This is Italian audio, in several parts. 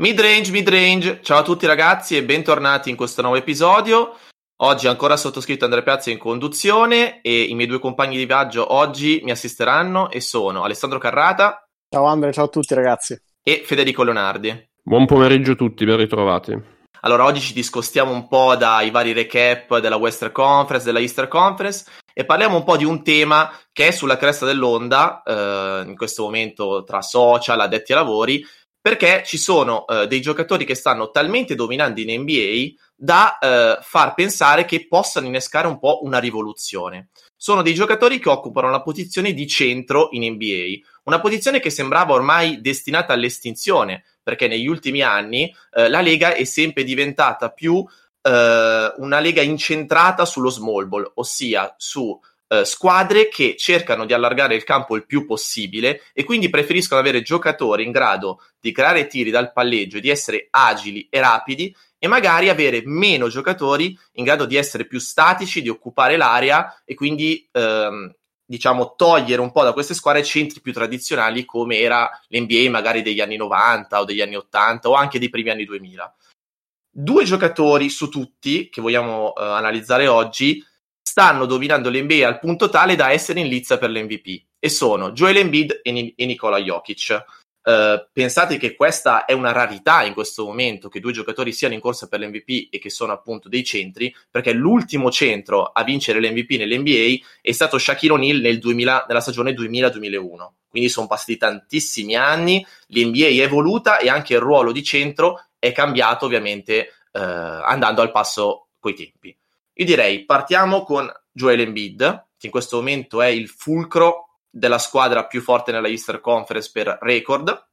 Midrange, midrange, ciao a tutti ragazzi e bentornati in questo nuovo episodio. Oggi ancora sottoscritto Andrea Piazza in conduzione e i miei due compagni di viaggio oggi mi assisteranno e sono Alessandro Carrata. Ciao Andrea, ciao a tutti ragazzi. E Federico Leonardi. Buon pomeriggio a tutti, ben ritrovati. Allora, oggi ci discostiamo un po' dai vari recap della Western Conference, della Easter Conference e parliamo un po' di un tema che è sulla cresta dell'onda eh, in questo momento tra social, addetti ai lavori, perché ci sono eh, dei giocatori che stanno talmente dominando in NBA da eh, far pensare che possano innescare un po' una rivoluzione. Sono dei giocatori che occupano la posizione di centro in NBA, una posizione che sembrava ormai destinata all'estinzione, perché negli ultimi anni eh, la Lega è sempre diventata più eh, una Lega incentrata sullo small ball, ossia su Uh, squadre che cercano di allargare il campo il più possibile e quindi preferiscono avere giocatori in grado di creare tiri dal palleggio, di essere agili e rapidi e magari avere meno giocatori in grado di essere più statici, di occupare l'area e quindi ehm, diciamo togliere un po' da queste squadre centri più tradizionali come era l'NBA magari degli anni 90 o degli anni 80 o anche dei primi anni 2000. Due giocatori su tutti che vogliamo eh, analizzare oggi stanno dominando l'NBA al punto tale da essere in lizza per l'MVP e sono Joel Embiid e, Ni- e Nikola Jokic. Uh, pensate che questa è una rarità in questo momento che due giocatori siano in corsa per l'MVP e che sono appunto dei centri, perché l'ultimo centro a vincere l'MVP nell'NBA è stato Shaquille O'Neal nel 2000, nella stagione 2000-2001. Quindi sono passati tantissimi anni, l'NBA è evoluta e anche il ruolo di centro è cambiato ovviamente uh, andando al passo coi tempi. Io direi partiamo con Joel Embiid, che in questo momento è il fulcro della squadra più forte nella Easter Conference per record.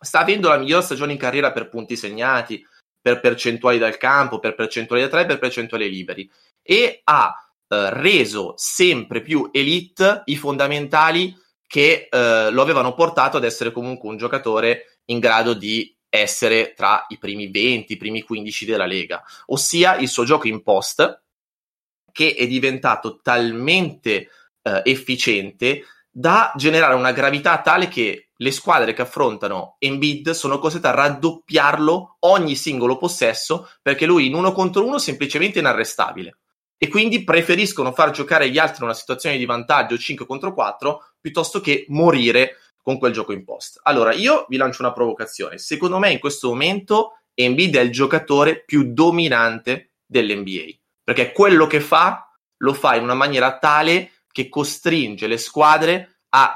Sta avendo la miglior stagione in carriera per punti segnati, per percentuali dal campo, per percentuali da tre, per percentuali liberi e ha eh, reso sempre più elite i fondamentali che eh, lo avevano portato ad essere comunque un giocatore in grado di essere tra i primi 20, i primi 15 della Lega, ossia il suo gioco in post, che è diventato talmente eh, efficiente da generare una gravità tale che le squadre che affrontano Embiid sono costrette a raddoppiarlo ogni singolo possesso perché lui in uno contro uno semplicemente inarrestabile e quindi preferiscono far giocare gli altri in una situazione di vantaggio 5 contro 4 piuttosto che morire con quel gioco in post. Allora, io vi lancio una provocazione. Secondo me in questo momento Embiid è il giocatore più dominante dell'NBA perché quello che fa lo fa in una maniera tale che costringe le squadre a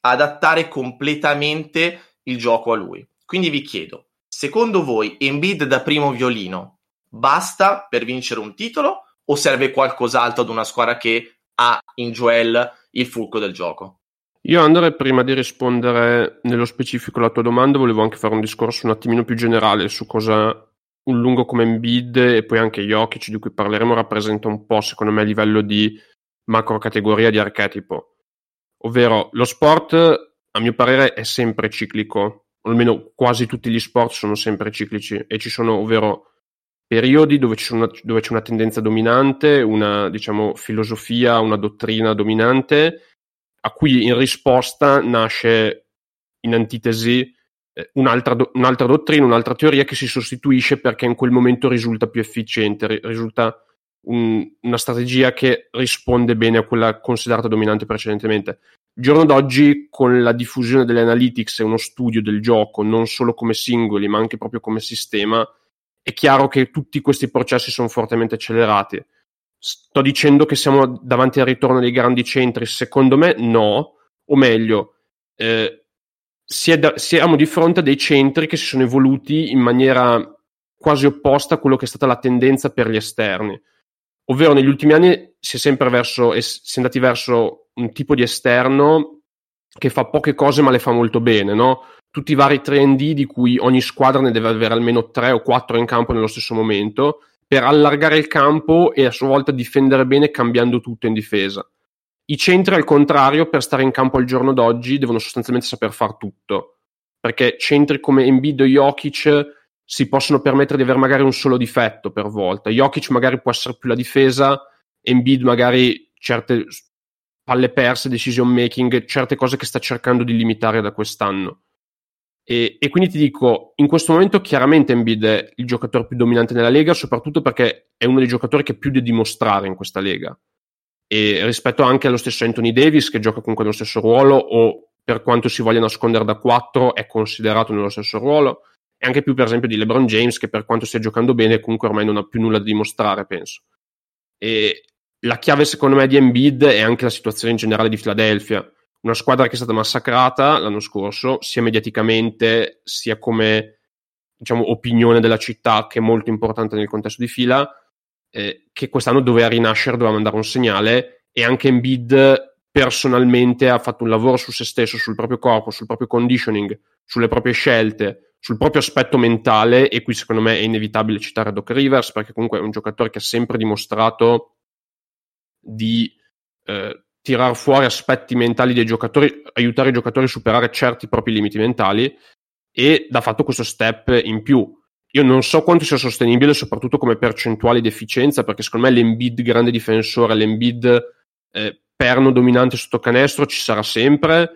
adattare completamente il gioco a lui. Quindi vi chiedo, secondo voi Embiid da primo violino basta per vincere un titolo o serve qualcos'altro ad una squadra che ha in Joel il fulcro del gioco? Io Andre, prima di rispondere nello specifico alla tua domanda, volevo anche fare un discorso un attimino più generale su cosa un lungo come Embiid e poi anche Jokic di cui parleremo rappresenta un po' secondo me a livello di macro categoria di archetipo. Ovvero lo sport a mio parere è sempre ciclico. O almeno quasi tutti gli sport sono sempre ciclici. E ci sono ovvero periodi dove, una, dove c'è una tendenza dominante una diciamo filosofia una dottrina dominante a cui in risposta nasce in antitesi un'altra, do- un'altra, dottrina, un'altra teoria che si sostituisce perché in quel momento risulta più efficiente, ri- risulta un, una strategia che risponde bene a quella considerata dominante precedentemente. Il giorno d'oggi, con la diffusione delle analytics e uno studio del gioco, non solo come singoli, ma anche proprio come sistema, è chiaro che tutti questi processi sono fortemente accelerati. Sto dicendo che siamo davanti al ritorno dei grandi centri? Secondo me no, o meglio, eh, da, siamo di fronte a dei centri che si sono evoluti in maniera quasi opposta a quello che è stata la tendenza per gli esterni. Ovvero negli ultimi anni si è sempre verso, si è andati verso un tipo di esterno che fa poche cose ma le fa molto bene, no? Tutti i vari 3D di cui ogni squadra ne deve avere almeno 3 o 4 in campo nello stesso momento per allargare il campo e a sua volta difendere bene cambiando tutto in difesa. I centri, al contrario, per stare in campo al giorno d'oggi, devono sostanzialmente saper far tutto. Perché centri come Embiid o Jokic si possono permettere di avere magari un solo difetto per volta. Jokic magari può essere più la difesa, Embiid magari certe palle perse, decision making, certe cose che sta cercando di limitare da quest'anno. E, e, quindi ti dico, in questo momento chiaramente Embiid è il giocatore più dominante nella Lega, soprattutto perché è uno dei giocatori che più deve dimostrare in questa Lega. E rispetto anche allo stesso Anthony Davis, che gioca comunque nello stesso ruolo, o per quanto si voglia nascondere da 4, è considerato nello stesso ruolo. E anche più, per esempio, di LeBron James, che per quanto stia giocando bene, comunque ormai non ha più nulla da dimostrare, penso. E la chiave, secondo me, di Embiid è anche la situazione in generale di Philadelphia una squadra che è stata massacrata l'anno scorso, sia mediaticamente, sia come diciamo, opinione della città, che è molto importante nel contesto di fila, eh, che quest'anno doveva rinascere, doveva mandare un segnale, e anche Embiid personalmente ha fatto un lavoro su se stesso, sul proprio corpo, sul proprio conditioning, sulle proprie scelte, sul proprio aspetto mentale, e qui secondo me è inevitabile citare Doc Rivers, perché comunque è un giocatore che ha sempre dimostrato di eh, tirar fuori aspetti mentali dei giocatori, aiutare i giocatori a superare certi propri limiti mentali ed ha fatto questo step in più. Io non so quanto sia sostenibile, soprattutto come percentuale di efficienza, perché secondo me l'Embid grande difensore, l'Embid eh, perno dominante sotto canestro ci sarà sempre.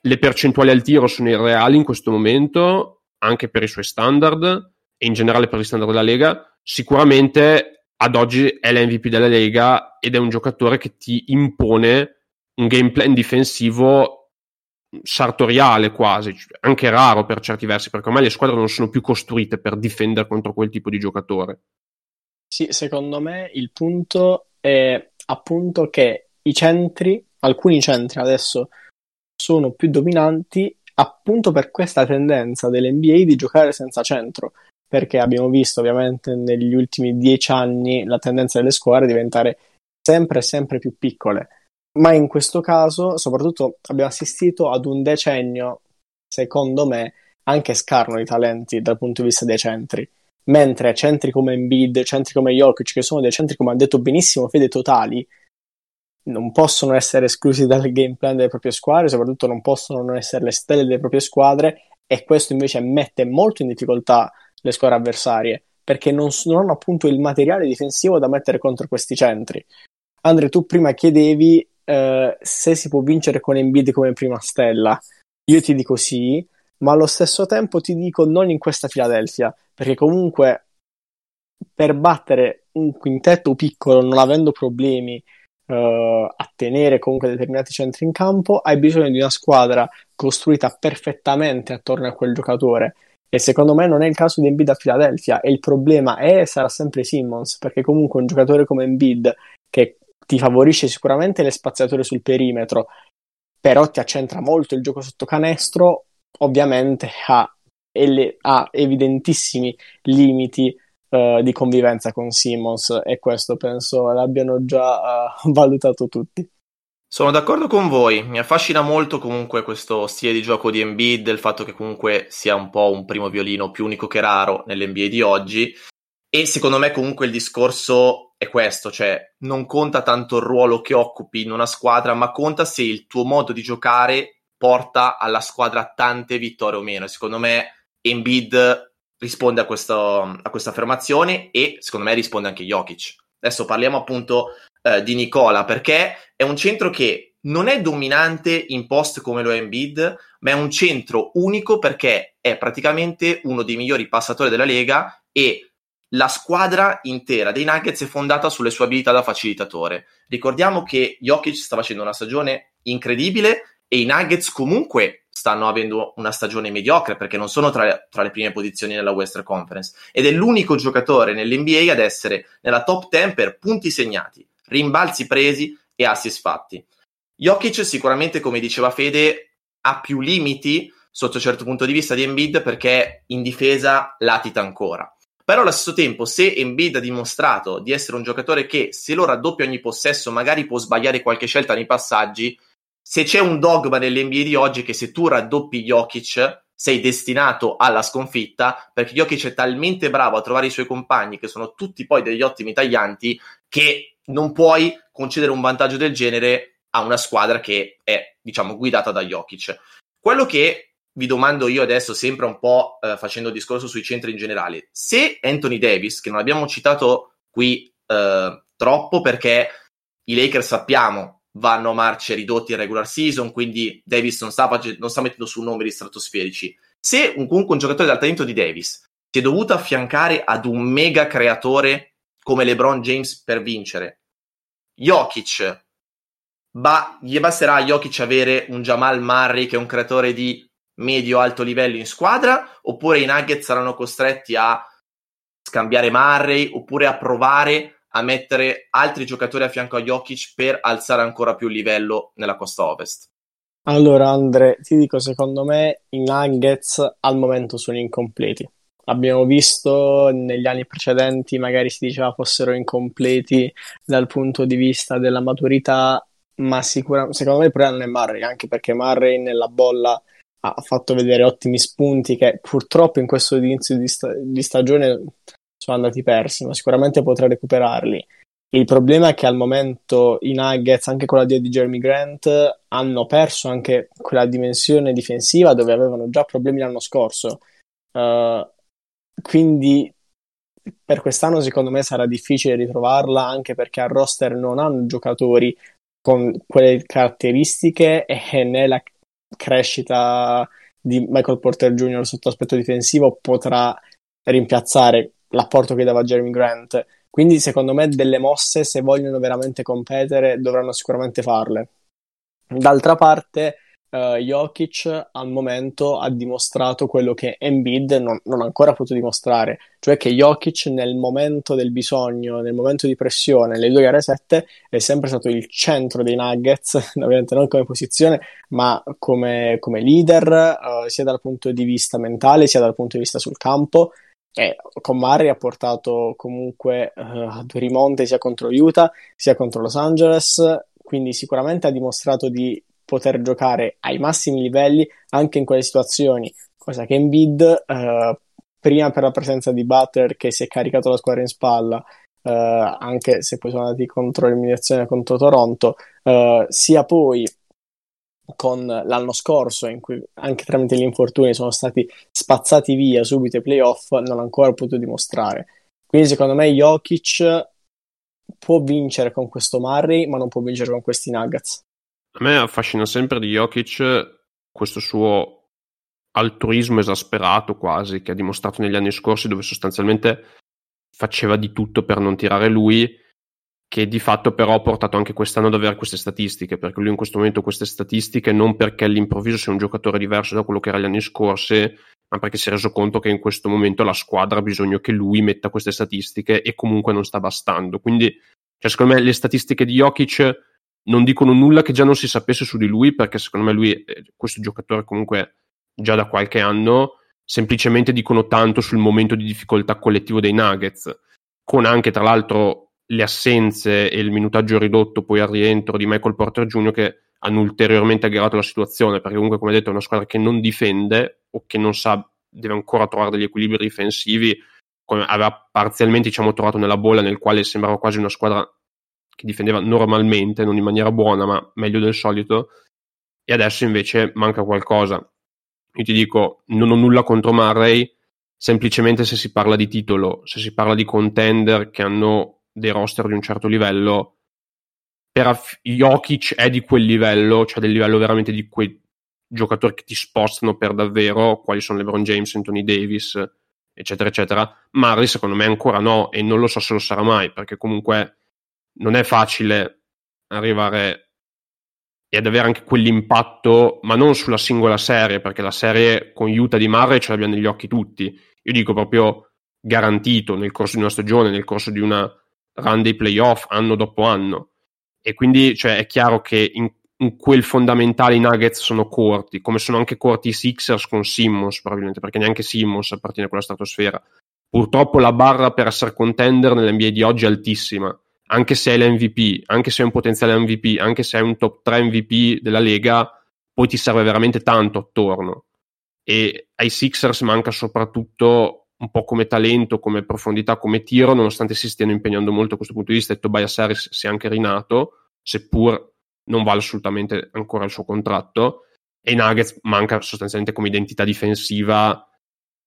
Le percentuali al tiro sono irreali in questo momento, anche per i suoi standard e in generale per gli standard della Lega. Sicuramente ad oggi è l'MVP della Lega ed è un giocatore che ti impone un game plan difensivo sartoriale quasi, anche raro per certi versi, perché ormai le squadre non sono più costruite per difendere contro quel tipo di giocatore. Sì, secondo me il punto è appunto che i centri, alcuni centri adesso sono più dominanti appunto per questa tendenza dell'NBA di giocare senza centro perché abbiamo visto ovviamente negli ultimi dieci anni la tendenza delle squadre diventare sempre sempre più piccole. Ma in questo caso, soprattutto, abbiamo assistito ad un decennio, secondo me, anche scarno di talenti dal punto di vista dei centri. Mentre centri come Embiid, centri come Jokic, che sono dei centri, come ha detto benissimo Fede, totali, non possono essere esclusi dal game plan delle proprie squadre, soprattutto non possono non essere le stelle delle proprie squadre, e questo invece mette molto in difficoltà le squadre avversarie perché non, non hanno appunto il materiale difensivo da mettere contro questi centri. Andre, tu prima chiedevi eh, se si può vincere con Embiid come prima stella. Io ti dico sì, ma allo stesso tempo ti dico non in questa Philadelphia, perché comunque per battere un quintetto piccolo non avendo problemi uh, a tenere comunque determinati centri in campo, hai bisogno di una squadra costruita perfettamente attorno a quel giocatore e secondo me non è il caso di Embiid a Philadelphia e il problema è e sarà sempre Simmons perché comunque un giocatore come Embiid che ti favorisce sicuramente le spaziature sul perimetro però ti accentra molto il gioco sotto canestro ovviamente ha, ele- ha evidentissimi limiti uh, di convivenza con Simmons e questo penso l'abbiano già uh, valutato tutti. Sono d'accordo con voi, mi affascina molto comunque questo stile di gioco di Embiid, il fatto che comunque sia un po' un primo violino più unico che raro nell'NBA di oggi e secondo me comunque il discorso è questo, cioè non conta tanto il ruolo che occupi in una squadra, ma conta se il tuo modo di giocare porta alla squadra tante vittorie o meno. Secondo me Embiid risponde a, questo, a questa affermazione e secondo me risponde anche Jokic. Adesso parliamo appunto eh, di Nicola, perché è un centro che non è dominante in post come lo è Embiid, ma è un centro unico perché è praticamente uno dei migliori passatori della Lega e la squadra intera dei Nuggets è fondata sulle sue abilità da facilitatore. Ricordiamo che Jokic sta facendo una stagione incredibile e i Nuggets comunque stanno avendo una stagione mediocre perché non sono tra, tra, le prime posizioni nella Western Conference ed è l'unico giocatore nell'NBA ad essere nella top 10 per punti segnati, rimbalzi presi e assist fatti. Jokic sicuramente, come diceva Fede, ha più limiti sotto un certo punto di vista di Embiid perché in difesa latita ancora. Però allo stesso tempo, se Embiid ha dimostrato di essere un giocatore che se lo raddoppia ogni possesso magari può sbagliare qualche scelta nei passaggi, se c'è un dogma nell'NBA di oggi che se tu raddoppi Jokic sei destinato alla sconfitta perché Jokic è talmente bravo a trovare i suoi compagni che sono tutti poi degli ottimi taglianti che non puoi concedere un vantaggio del genere a una squadra che è, diciamo, guidata da Jokic. Quello che vi domando io adesso, sempre un po' eh, facendo discorso sui centri in generale, se Anthony Davis, che non abbiamo citato qui eh, troppo perché i Lakers sappiamo vanno a marce ridotti in regular season, quindi Davis non sta, non sta mettendo su numeri stratosferici. Se un, comunque un giocatore del talento di Davis si è dovuto affiancare ad un mega creatore come LeBron James per vincere, Jokic, ba- gli basterà a Jokic avere un Jamal Murray che è un creatore di medio-alto livello in squadra, oppure i Nuggets saranno costretti a scambiare Murray, oppure a provare a mettere altri giocatori a fianco a Jokic per alzare ancora più il livello nella costa ovest? Allora, Andre, ti dico, secondo me i Nuggets al momento sono incompleti. Abbiamo visto negli anni precedenti, magari si diceva fossero incompleti dal punto di vista della maturità, ma sicuramente, secondo me il problema non è Murray, anche perché Murray nella bolla ha fatto vedere ottimi spunti che purtroppo in questo inizio di, sta- di stagione sono andati persi, ma sicuramente potrà recuperarli. Il problema è che al momento i Nuggets, anche con la dia di Jeremy Grant, hanno perso anche quella dimensione difensiva dove avevano già problemi l'anno scorso. Uh, quindi per quest'anno secondo me sarà difficile ritrovarla anche perché al roster non hanno giocatori con quelle caratteristiche e né la crescita di Michael Porter Jr. sotto aspetto difensivo potrà rimpiazzare l'apporto che dava Jeremy Grant. Quindi, secondo me, delle mosse, se vogliono veramente competere, dovranno sicuramente farle. D'altra parte, uh, Jokic al momento ha dimostrato quello che Embiid non, non, ha ancora potuto dimostrare, cioè che Jokic nel momento del bisogno, nel momento di pressione, nelle due gare 7, è sempre stato il centro dei Nuggets, ovviamente non come posizione, ma come, come leader, uh, sia dal punto di vista mentale, sia dal punto di vista sul campo. E con Murray ha portato comunque uh, a due rimonte sia contro Utah sia contro Los Angeles, quindi sicuramente ha dimostrato di poter giocare ai massimi livelli anche in quelle situazioni, cosa che Embiid, uh, prima per la presenza di Butler che si è caricato la squadra in spalla, uh, anche se poi sono andati contro l'eliminazione contro Toronto, sia poi con l'anno scorso, in cui anche tramite gli infortuni sono stati spazzati via subito i playoff, non ha ancora potuto dimostrare. Quindi secondo me Jokic può vincere con questo Murray, ma non può vincere con questi Nuggets. A me affascina sempre di Jokic questo suo altruismo esasperato quasi che ha dimostrato negli anni scorsi dove sostanzialmente faceva di tutto per non tirare lui che di fatto però ha portato anche quest'anno ad avere queste statistiche, perché lui in questo momento ha queste statistiche non perché all'improvviso sia un giocatore diverso da quello che era gli anni scorsi, ma perché si è reso conto che in questo momento la squadra ha bisogno che lui metta queste statistiche e comunque non sta bastando. Quindi, cioè, secondo me, le statistiche di Jokic non dicono nulla che già non si sapesse su di lui, perché secondo me lui, è questo giocatore comunque già da qualche anno, semplicemente dicono tanto sul momento di difficoltà collettivo dei Nuggets, con anche tra l'altro le assenze e il minutaggio ridotto poi al rientro di Michael Porter Jr. che hanno ulteriormente aggravato la situazione, perché comunque, come detto, è una squadra che non difende o che non sa, deve ancora trovare degli equilibri difensivi, come aveva parzialmente diciamo, trovato nella bolla, nel quale sembrava quasi una squadra che difendeva normalmente, non in maniera buona, ma meglio del solito, e adesso invece manca qualcosa. Io ti dico, non ho nulla contro Murray, semplicemente se si parla di titolo, se si parla di contender che hanno dei roster di un certo livello. Per aff- Jokic è di quel livello, cioè del livello veramente di quei giocatori che ti spostano per davvero, quali sono LeBron James, Anthony Davis, eccetera, eccetera. Murray secondo me ancora no, e non lo so se lo sarà mai, perché comunque non è facile arrivare ed avere anche quell'impatto, ma non sulla singola serie, perché la serie con Utah di Murray ce l'abbiamo negli occhi tutti. Io dico proprio garantito nel corso di una stagione, nel corso di una run dei playoff anno dopo anno. E quindi cioè, è chiaro che in, in, quel fondamentale i Nuggets sono corti, come sono anche corti i Sixers con Simmons, probabilmente, perché neanche Simmons appartiene a quella stratosfera. Purtroppo la barra per essere contender nell'NBA di oggi è altissima. Anche se è l'MVP, anche se è un potenziale MVP, anche se è un top 3 MVP della Lega, poi ti serve veramente tanto attorno. E ai Sixers manca soprattutto un po' come talento, come profondità, come tiro, nonostante si stiano impegnando molto da questo punto di vista, e Tobias Harris si è anche rinato, seppur non vale assolutamente ancora il suo contratto, e i Nuggets manca sostanzialmente come identità difensiva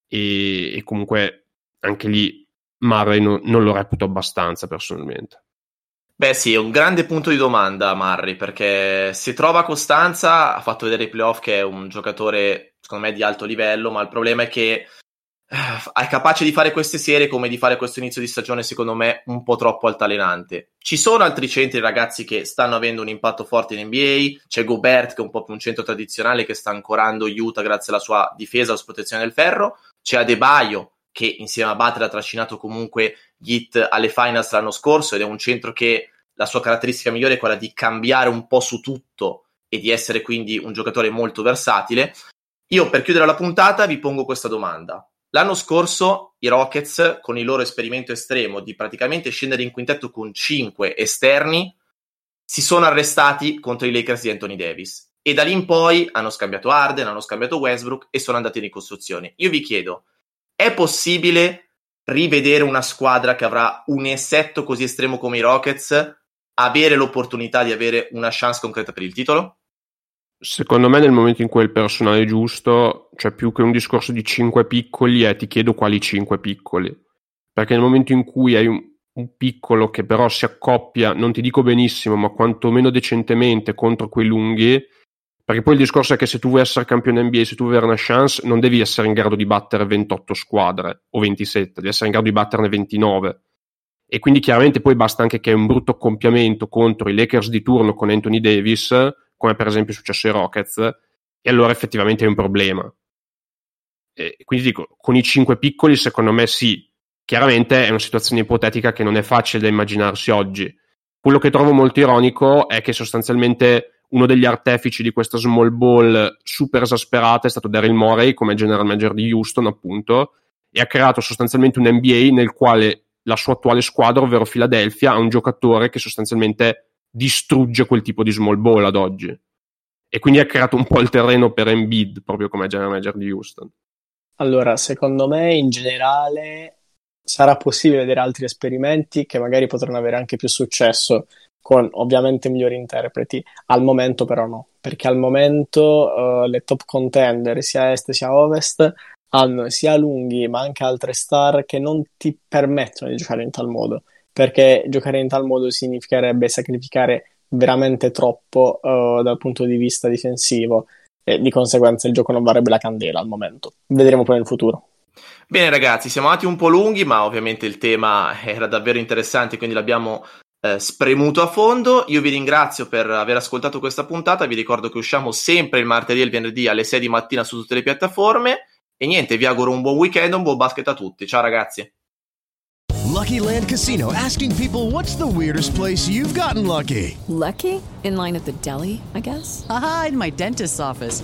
e, e comunque anche lì Murray no, non lo reputo abbastanza personalmente. Beh sì, è un grande punto di domanda Marri, perché se trova costanza, ha fatto vedere i playoff che è un giocatore, secondo me, di alto livello, ma il problema è che è capace di fare queste serie come di fare questo inizio di stagione, secondo me, un po' troppo altalenante. Ci sono altri centri, ragazzi, che stanno avendo un impatto forte in NBA. C'è Gobert, che è un po' più un centro tradizionale, che sta ancorando Utah grazie alla sua difesa, alla sua protezione del ferro. C'è Adebayo, che insieme a Butler ha trascinato comunque gli hit alle finals l'anno scorso ed è un centro che la sua caratteristica migliore è quella di cambiare un po' su tutto e di essere quindi un giocatore molto versatile. Io per chiudere la puntata vi pongo questa domanda L'anno scorso i Rockets, con il loro esperimento estremo di praticamente scendere in quintetto con 5 esterni, si sono arrestati contro i Lakers di Anthony Davis. E da lì in poi hanno scambiato Arden, hanno scambiato Westbrook e sono andati in ricostruzione. Io vi chiedo, è possibile rivedere una squadra che avrà un assetto così estremo come i Rockets, avere l'opportunità di avere una chance concreta per il titolo? Secondo me nel momento in cui è il personale giusto, cioè più che un discorso di cinque piccoli, è ti chiedo quali cinque piccoli. Perché nel momento in cui hai un, un piccolo che però si accoppia, non ti dico benissimo, ma quantomeno decentemente contro quei lunghi, perché poi il discorso è che se tu vuoi essere campione NBA, se tu vuoi avere una chance, non devi essere in grado di battere 28 squadre o 27, devi essere in grado di batterne 29. E quindi chiaramente poi basta anche che hai un brutto accoppiamento contro i Lakers di turno con Anthony Davis come per esempio è successo ai Rockets, e allora effettivamente è un problema. E quindi dico, con i cinque piccoli secondo me sì, chiaramente è una situazione ipotetica che non è facile da immaginarsi oggi. Quello che trovo molto ironico è che sostanzialmente uno degli artefici di questa small ball super esasperata è stato Daryl Morey come general manager di Houston appunto e ha creato sostanzialmente un NBA nel quale la sua attuale squadra, ovvero Philadelphia, ha un giocatore che sostanzialmente distrugge quel tipo di small ball ad oggi. E quindi ha creato un po' il terreno per Embiid, proprio come general manager di Houston. Allora, secondo me in generale sarà possibile vedere altri esperimenti che magari potranno avere anche più successo con ovviamente migliori interpreti. Al momento però no, perché al momento uh, le top contender sia est sia ovest hanno sia lunghi ma anche altre star che non ti permettono di giocare in tal modo perché giocare in tal modo significherebbe sacrificare veramente troppo uh, dal punto di vista difensivo e di conseguenza il gioco non varrebbe la candela al momento. Vedremo poi nel futuro. Bene ragazzi, siamo andati un po' lunghi, ma ovviamente il tema era davvero interessante, quindi l'abbiamo eh, spremuto a fondo. Io vi ringrazio per aver ascoltato questa puntata, vi ricordo che usciamo sempre il martedì e il venerdì alle 6 di mattina su tutte le piattaforme e niente, vi auguro un buon weekend, un buon basket a tutti. Ciao ragazzi. Lucky Land Casino asking people what's the weirdest place you've gotten lucky? Lucky? In line at the deli, I guess? Aha, in my dentist's office.